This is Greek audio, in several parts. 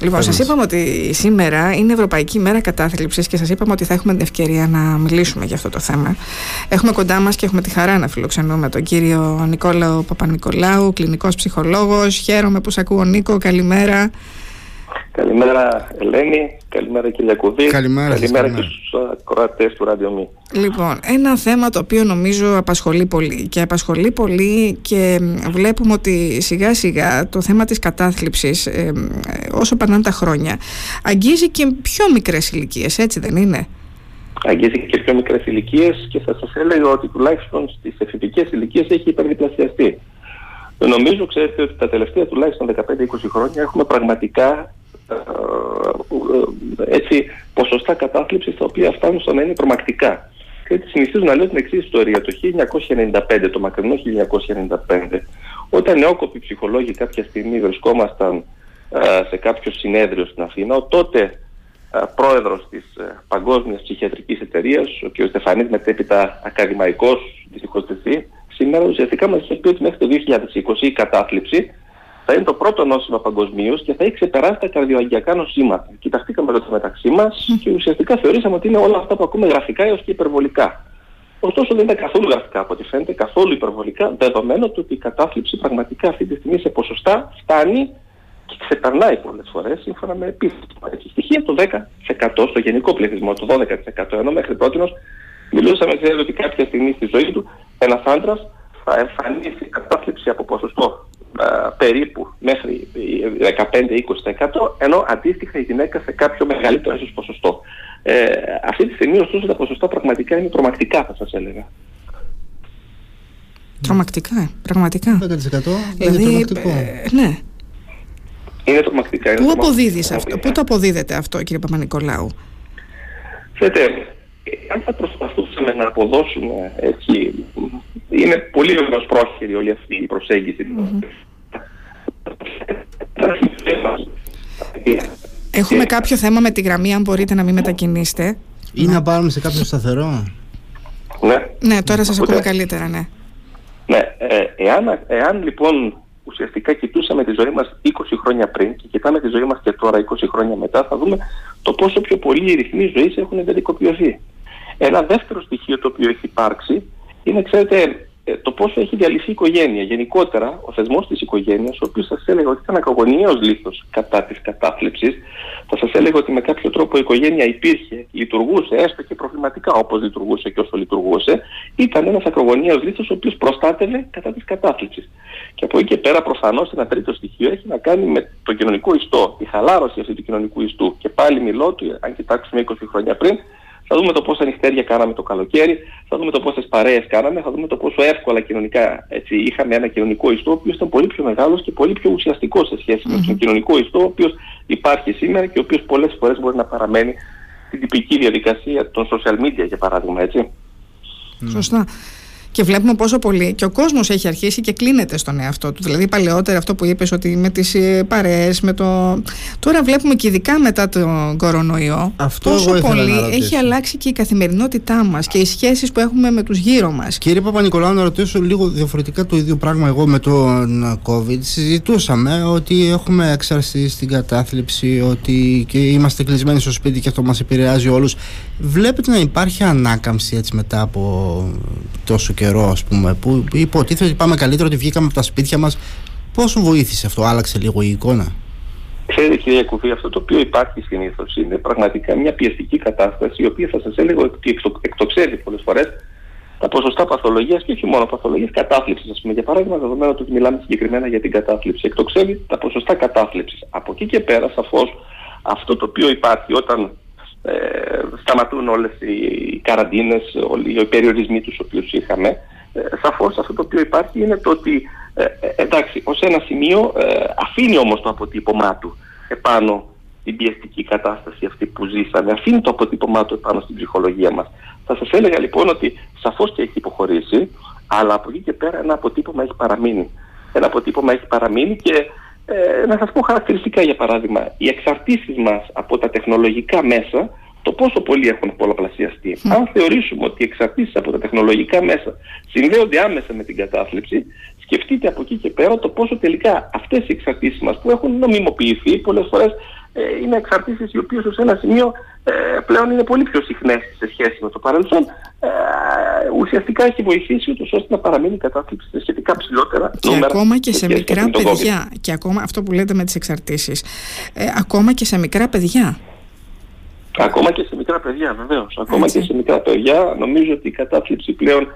Λοιπόν, σας είπαμε ότι σήμερα είναι Ευρωπαϊκή Μέρα Κατάθλιψης και σας είπαμε ότι θα έχουμε την ευκαιρία να μιλήσουμε για αυτό το θέμα. Έχουμε κοντά μας και έχουμε τη χαρά να φιλοξενούμε τον κύριο Νικόλαο Παπα-Νικολάου, κλινικός ψυχολόγος. Χαίρομαι που σας ακούω, Νίκο. Καλημέρα. Καλημέρα Ελένη, καλημέρα κύριε Κουδή, καλημέρα, καλημέρα και στους ακροατές του Ραδιομή. Λοιπόν, ένα θέμα το οποίο νομίζω απασχολεί πολύ και απασχολεί πολύ και βλέπουμε ότι σιγά σιγά το θέμα της κατάθλιψης ε, όσο περνάνε τα χρόνια αγγίζει και πιο μικρές ηλικίες, έτσι δεν είναι; Αγγίζει και πιο μικρές ηλικίες και θα σας έλεγα ότι τουλάχιστον στις εφηβικές ηλικίες έχει υπερδιπλασιαστεί. Νομίζω, ξέρετε, ότι τα τελευταία τουλάχιστον 15-20 χρόνια έχουμε πραγματικά ε, ε, έτσι, ποσοστά κατάθλιψης τα οποία φτάνουν στο να είναι τρομακτικά. Και συνηθίζω να λέω την εξής ιστορία. Το 1995, το μακρινό 1995, όταν νεόκοποι ψυχολόγοι κάποια στιγμή βρισκόμασταν ε, σε κάποιο συνέδριο στην Αθήνα, ο τότε πρόεδρος της Παγκόσμιας Ψυχιατρικής Εταιρείας, ο κ. Στεφανής μετέπειτα ακαδημαϊκός, δυστυχώς σήμερα ουσιαστικά μας είχε πει ότι μέχρι το 2020 η κατάθλιψη θα είναι το πρώτο νόσημα παγκοσμίως και θα έχει ξεπεράσει τα καρδιοαγγειακά νοσήματα. Κοιταχτήκαμε εδώ μεταξύ μας και ουσιαστικά θεωρήσαμε ότι είναι όλα αυτά που ακούμε γραφικά έως και υπερβολικά. Ωστόσο δεν είναι καθόλου γραφικά από ό,τι φαίνεται, καθόλου υπερβολικά, δεδομένου ότι η κατάθλιψη πραγματικά αυτή τη στιγμή σε ποσοστά φτάνει και ξεπερνάει πολλές φορές σύμφωνα με επίσημα στοιχεία το 10% στο γενικό πληθυσμό, το 12%. Ενώ μέχρι πρώτη μιλούσαμε, ξέρετε ότι κάποια στιγμή στη ζωή του ένας άντρας θα εμφανίσει κατάθλιψη από ποσοστό περίπου μέχρι 15-20% ενώ αντίστοιχα η γυναίκα σε κάποιο μεγαλύτερο ίσως ποσοστό. Ε, αυτή τη στιγμή ωστόσο τα ποσοστά πραγματικά είναι τρομακτικά θα σας έλεγα. Τρομακτικά, ε, πραγματικά. 10% δηλαδή, είναι τρομακτικό. Ε, ναι. Είναι τρομακτικά. πού αποδίδεις αυτό, πού το αποδίδεται αυτό κύριε Παπα-Νικολάου; Ξέρετε, αν θα προσπαθούσαμε να αποδώσουμε έτσι, είναι πολύ πρόχειρη όλη αυτή η προσέγγιση. Έχουμε κάποιο θέμα με τη γραμμή, αν μπορείτε να μην μετακινήσετε. Ή να πάρουμε σε κάποιο σταθερό. Ναι. Ναι, τώρα σας ακούμε καλύτερα, ναι. Ναι, ε, εάν, εάν λοιπόν ουσιαστικά κοιτούσαμε τη ζωή μας 20 χρόνια πριν και κοιτάμε τη ζωή μας και τώρα 20 χρόνια μετά, θα δούμε το πόσο πιο πολύ οι ρυθμοί ζωής έχουν εντατικοποιηθεί. Ένα δεύτερο στοιχείο το οποίο έχει υπάρξει είναι, ξέρετε, ε, το πόσο έχει διαλυθεί η οικογένεια. Γενικότερα, ο θεσμός της οικογένειας, ο οποίος σας έλεγα ότι ήταν ακρογωνιαίος λήθο κατά της κατάθλιψης, θα σας έλεγα ότι με κάποιο τρόπο η οικογένεια υπήρχε, λειτουργούσε, έστω και προβληματικά όπως λειτουργούσε και όσο λειτουργούσε, ήταν ένας ακρογωνιαίος λήθο ο οποίος προστάτευε κατά της κατάθλιψης. Και από εκεί και πέρα, προφανώς, ένα τρίτο στοιχείο έχει να κάνει με το κοινωνικό ιστό, τη χαλάρωση αυτή του κοινωνικού ιστού. Και πάλι μιλώ του, αν κοιτάξουμε 20 χρόνια πριν, θα δούμε το πόσα νυχτέρια κάναμε το καλοκαίρι, θα δούμε το πόσε παρέες κάναμε, θα δούμε το πόσο εύκολα κοινωνικά έτσι, είχαμε ένα κοινωνικό ιστό, ο οποίος ήταν πολύ πιο μεγάλος και πολύ πιο ουσιαστικό σε σχεση με τον κοινωνικό ιστό, ο οποίος υπάρχει σήμερα και ο οποίος πολλές φορές μπορεί να παραμένει στην τυπική διαδικασία των social media, για παράδειγμα, έτσι. Σωστά. Και βλέπουμε πόσο πολύ και ο κόσμος έχει αρχίσει και κλείνεται στον εαυτό του. Δηλαδή, παλαιότερα αυτό που είπες ότι με τις ε, παρέες, με το. Τώρα βλέπουμε και ειδικά μετά τον κορονοϊό. Αυτό πόσο πολύ έχει αλλάξει και η καθημερινότητά μας και οι σχέσεις που έχουμε με τους γύρω μας. Κύριε Παπα-Νικολάου, να ρωτήσω λίγο διαφορετικά το ίδιο πράγμα. Εγώ με τον COVID συζητούσαμε ότι έχουμε έξαρση στην κατάθλιψη, ότι και είμαστε κλεισμένοι στο σπίτι και αυτό μας επηρεάζει όλους. Βλέπετε να υπάρχει ανάκαμψη έτσι μετά από τόσο καιρό; Καιρό, ας πούμε, που υποτίθεται ότι πάμε καλύτερα, ότι βγήκαμε από τα σπίτια μας. Πόσο βοήθησε αυτό, άλλαξε λίγο η εικόνα; Ξέρετε, κυρία Κουβί, αυτό το οποίο υπάρχει συνήθως είναι πραγματικά μια πιεστική κατάσταση, η οποία θα σας έλεγα ότι εκτοξεύει πολλές φορές τα ποσοστά παθολογίας και όχι μόνο παθολογίας, κατάθλιψης. Α πούμε, για παράδειγμα, δεδομένου ότι μιλάμε συγκεκριμένα για την κατάθλιψη, εκτοξεύει τα ποσοστά κατάθλιψης. Από εκεί και πέρα, σαφώς, αυτό το οποίο υπάρχει όταν ε, σταματούν όλες οι καραντίνες, όλοι οι περιορισμοί τους οποίους είχαμε. Ε, σαφώς αυτό το οποίο υπάρχει είναι το ότι ε, ε εντάξει, ως ένα σημείο ε, αφήνει όμως το αποτύπωμά του επάνω την πιεστική κατάσταση αυτή που ζήσαμε, αφήνει το αποτύπωμά του επάνω στην ψυχολογία μας. Θα σας έλεγα λοιπόν ότι σαφώς και έχει υποχωρήσει, αλλά από εκεί και πέρα ένα αποτύπωμα έχει παραμείνει. Ένα αποτύπωμα έχει παραμείνει και ε, να σας πω χαρακτηριστικά για παράδειγμα, οι εξαρτήσεις μας από τα τεχνολογικά μέσα, το πόσο πολύ έχουν πολλαπλασιαστεί. Αν θεωρήσουμε ότι οι εξαρτήσεις από τα τεχνολογικά μέσα συνδέονται άμεσα με την κατάθλιψη, σκεφτείτε από εκεί και πέρα το πόσο τελικά αυτές οι εξαρτήσεις μας που έχουν νομιμοποιηθεί πολλές φορές ε, είναι εξαρτήσεις οι οποίες ως ένα σημείο ε, πλέον είναι πολύ πιο συχνές σε σχέση με το παρελθόν. Ε, ουσιαστικά έχει βοηθήσει ούτως ώστε να παραμείνει η κατάθλιψη σε σχετικά ψηλότερα και νούμερα. ακόμα και σε, μικρά παιδιά. Και ακόμα αυτό που λέτε με τις εξαρτήσεις. Ε, ακόμα και σε μικρά παιδιά. Ακόμα και σε μικρά παιδιά, βεβαίως. Ακόμα και σε μικρά παιδιά, νομίζω ότι η κατάθλιψη πλέον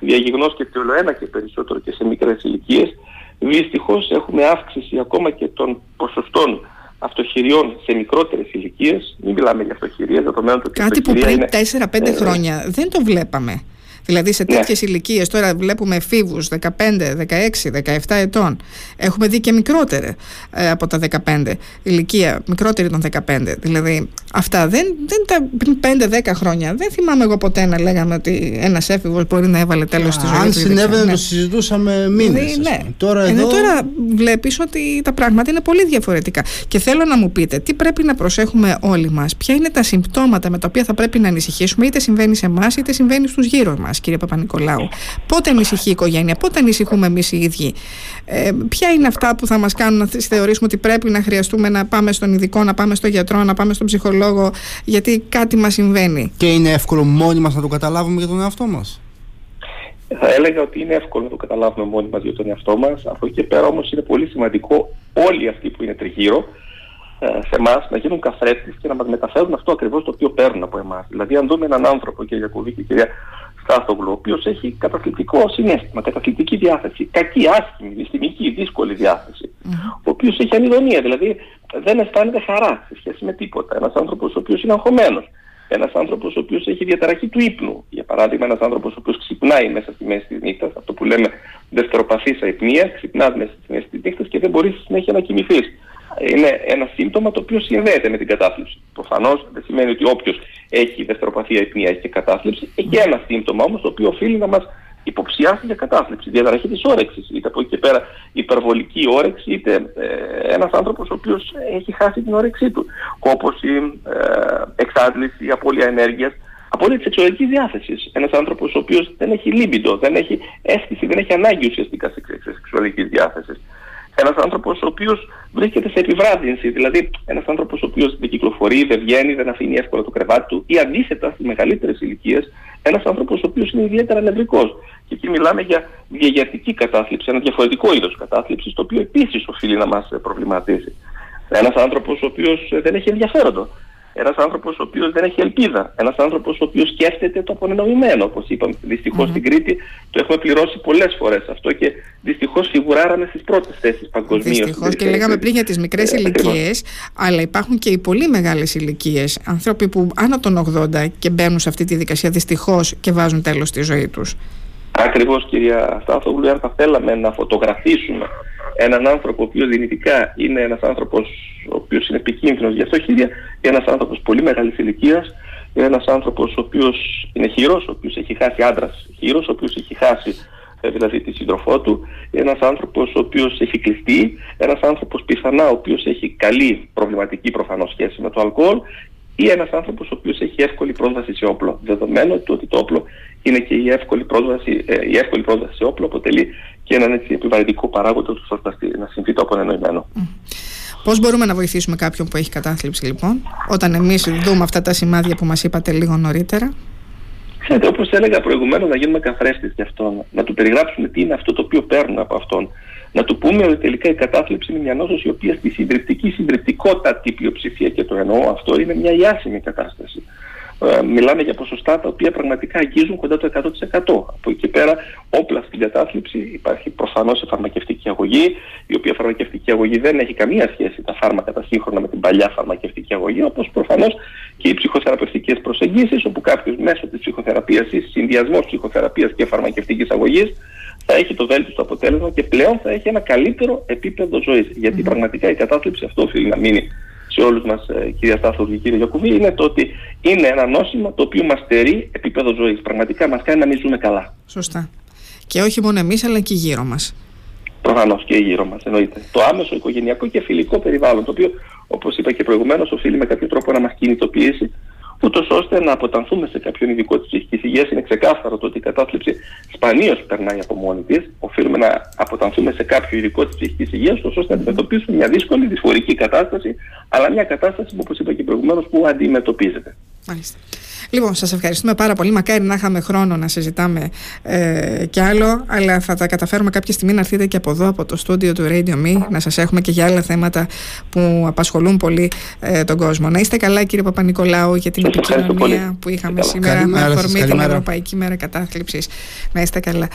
διαγιγνώσκεται όλο ένα και περισσότερο και σε μικρές ηλικίες. Δυστυχώς έχουμε αύξηση ακόμα και των ποσοστών αυτοχειριών σε μικρότερες ηλικίες. Μην μιλάμε για αυτοχειρίε, δεδομένου ότι. Κάτι που πριν 4-5 ε, χρόνια δεν το βλέπαμε. Δηλαδή σε τέτοιες ναι. ηλικίες, τώρα βλέπουμε εφήβου 15, 16, 17 ετών. Έχουμε δει και μικρότερε ε, από τα 15, ηλικία μικρότερη των 15. Δηλαδή αυτά δεν, δεν τα πριν 5-10 χρόνια. Δεν θυμάμαι εγώ ποτέ να λέγαμε ότι ένας έφηβος μπορεί να έβαλε τέλος στη ζωή του. Αν συνέβαινε, ναι. το συζητούσαμε μήνες. Ναι, ναι. Τώρα, εδώ... τώρα βλέπεις ότι τα πράγματα είναι πολύ διαφορετικά. Και θέλω να μου πείτε, τι πρέπει να προσέχουμε όλοι μας, ποια είναι τα συμπτώματα με τα οποία θα πρέπει να ανησυχήσουμε, είτε συμβαίνει σε εμάς, είτε συμβαίνει στους γύρω μας; Κύριε Παπα-Νικολάου. Πότε ανησυχεί η οικογένεια, πότε ανησυχούμε εμείς οι ίδιοι; Ε, ποια είναι αυτά που θα μας κάνουν να θεωρήσουμε ότι πρέπει να χρειαστούμε να πάμε στον ειδικό, να πάμε στον γιατρό, να πάμε στον ψυχολόγο, γιατί κάτι μας συμβαίνει; Και είναι εύκολο μόνοι μας να το καταλάβουμε για τον εαυτό μας; Θα έλεγα ότι είναι εύκολο να το καταλάβουμε μόνοι μας για τον εαυτό μας. Από εκεί και πέρα όμως είναι πολύ σημαντικό όλοι αυτοί που είναι τριγύρω ε, σε εμάς να γίνουν καθρέφτες και να μας μεταφέρουν αυτό ακριβώς το οποίο παίρνουν από εμάς. Δηλαδή, αν δούμε έναν άνθρωπο, κύριε Γιακουβή και κυρία Στάθογλου, ο οποίος έχει καταθλιπτικό συνέστημα, καταθλιπτική διάθεση, κακή, άσχημη, δυστημική, δύσκολη διάθεση, mm-hmm. ο οποίος έχει ανιδονία, δηλαδή δεν αισθάνεται χαρά σε σχέση με τίποτα. Ένας άνθρωπος ο οποίος είναι αγχωμένος. Ένας άνθρωπος ο οποίος έχει διαταραχή του ύπνου. Για παράδειγμα, ένας άνθρωπος ο οποίος ξυπνάει μέσα στη μέση της νύχτας, αυτό που λέμε δευτεροπαθής αϊπνία, ξυπνάς μέσα στη μέση της νύχτας και δεν μπορείς στη συνέχεια να κοιμηθείς είναι ένα σύμπτωμα το οποίο συνδέεται με την κατάθλιψη. Προφανώς δεν σημαίνει ότι όποιος έχει δευτεροπαθία υπνία έχει και κατάθλιψη. Έχει ένα σύμπτωμα όμως το οποίο οφείλει να μας υποψιάσει για κατάθλιψη. Διαταραχή της όρεξης. Είτε από εκεί και πέρα υπερβολική όρεξη, είτε ε, ένας άνθρωπος ο οποίος έχει χάσει την όρεξή του. Όπω η ε, εξάντληση, η απώλεια ενέργειας, απώλεια της σεξουαλικής διάθεσης. Ένας άνθρωπος ο οποίος δεν έχει λίμπιντο, δεν έχει αίσθηση, δεν έχει ανάγκη ουσιαστικά σε σεξουαλικής διάθεσης. Ένας άνθρωπος ο οποίος βρίσκεται σε επιβράδυνση, δηλαδή ένας άνθρωπος ο οποίος δεν κυκλοφορεί, δεν βγαίνει, δεν αφήνει εύκολα το κρεβάτι του, ή αντίθετα στις μεγαλύτερες ηλικίες, ένας άνθρωπος ο οποίος είναι ιδιαίτερα νευρικός. Και εκεί μιλάμε για διαγερτική κατάθλιψη, ένα διαφορετικό είδος κατάθλιψης, το οποίο επίσης οφείλει να μας προβληματίσει. Ένας άνθρωπος ο οποίος δεν έχει ενδιαφέροντο. Ένας άνθρωπος ο οποίος δεν έχει ελπίδα. Ένας άνθρωπος ο οποίος σκέφτεται το απονενοημένο. Όπως είπαμε, δυστυχώς mm-hmm. στην Κρήτη το έχουμε πληρώσει πολλές φορές αυτό και δυστυχώς φιγουράραμε στις πρώτες θέσεις παγκοσμίως. Δυστυχώς και λέγαμε πριν για τις μικρές ε, ηλικίες, αλλά υπάρχουν και οι πολύ μεγάλες ηλικίες. Άνθρωποι που άνω των 80 και μπαίνουν σε αυτή τη δικασία δυστυχώς και βάζουν τέλος στη ζωή τους. Ακριβώς, κυρία Στάθογλου, αν θα θέλαμε να φωτογραφίσουμε έναν άνθρωπο ο οποίος δυνητικά είναι ένας άνθρωπος ο οποίος είναι επικίνδυνος για φτωχίδια, ένας άνθρωπος πολύ μεγάλης ηλικίας, ένας άνθρωπος ο οποίος είναι χείρο, ο οποίος έχει χάσει άντρας χείρο, ο οποίος έχει χάσει ε, δηλαδή τη σύντροφό του, ένας άνθρωπος ο οποίος έχει κλειστεί, ένας άνθρωπος πιθανά ο οποίος έχει καλή προβληματική προφανώς σχέση με το αλκοόλ ή ένας άνθρωπος ο οποίος έχει εύκολη πρόσβαση σε όπλο. Δεδομένου ότι το όπλο είναι και η εύκολη πρόσβαση, ε, η εύκολη πρόσβαση σε όπλο αποτελεί και έναν έτσι επιβαρυντικό παράγοντα ώστε να συμβεί το απονενοημένο. Mm. Πώς μπορούμε να βοηθήσουμε κάποιον που έχει κατάθλιψη, λοιπόν, όταν εμείς δούμε αυτά τα σημάδια που μας είπατε λίγο νωρίτερα; Ξέρετε, όπως έλεγα προηγουμένως, να γίνουμε καθρέφτες γι' αυτόν, να του περιγράψουμε τι είναι αυτό το οποίο παίρνουν από αυτόν. Να του πούμε ότι τελικά η κατάθλιψη είναι μια νόσος η οποία στη συντριπτική συντριπτικότητα πλειοψηφία και το εννοώ αυτό είναι μια ιάσιμη κατάσταση. Ε, μιλάμε για ποσοστά τα οποία πραγματικά αγγίζουν κοντά το 100%. Από εκεί πέρα, όπλα στην κατάθλιψη υπάρχει προφανώς η φαρμακευτική αγωγή, η οποία φαρμακευτική αγωγή δεν έχει καμία σχέση τα φάρμακα τα σύγχρονα με την παλιά φαρμακευτική αγωγή, όπως προφανώς και οι ψυχοθεραπευτικές προσεγγίσεις, όπου κάποιος μέσω της ψυχοθεραπείας ή συνδυασμός ψυχοθεραπείας και φαρμακευτικής αγωγής θα έχει το βέλτιστο αποτέλεσμα και πλέον θα έχει ένα καλύτερο επίπεδο ζωής. Γιατί πραγματικά η κατάθλιψη αυτό οφείλει να μείνει σε όλους μας, ε, κυρία Στάθος και κύριε Γιακουβή, είναι το ότι είναι ένα νόσημα το οποίο μας στερεί επίπεδο ζωής. Πραγματικά μας κάνει να μην ζούμε καλά. Σωστά. Και όχι μόνο εμείς, αλλά και γύρω μας. Προφανώς και γύρω μας, εννοείται. Το άμεσο οικογενειακό και φιλικό περιβάλλον, το οποίο, όπως είπα και προηγουμένως, οφείλει με κάποιο τρόπο να μας κινητοποιήσει, ούτως ώστε να αποτανθούμε σε κάποιον ειδικό της ψυχικής υγείας. Είναι ξεκάθαρο το ότι η κατάθλιψη σπανίως περνάει από μόνη της. Οφείλουμε να αποτανθούμε σε κάποιο ειδικό της ψυχικής υγείας, ώστε να αντιμετωπίσουμε μια δύσκολη, δυσφορική κατάσταση, αλλά μια κατάσταση που, όπως είπα και προηγουμένως, που αντιμετωπίζεται. Μάλιστα. Λοιπόν, σας ευχαριστούμε πάρα πολύ. Μακάρι να είχαμε χρόνο να συζητάμε ε, κι άλλο, αλλά θα τα καταφέρουμε κάποια στιγμή να έρθετε και από εδώ, από το στούντιο του Radio Me, να σας έχουμε και για άλλα θέματα που απασχολούν πολύ ε, τον κόσμο. Να είστε καλά, κύριε Παπα-Νικολάου, για την επικοινωνία που είχαμε σήμερα με αφορμή την Ευρωπαϊκή Μέρα Κατάθλιψης. Να είστε καλά.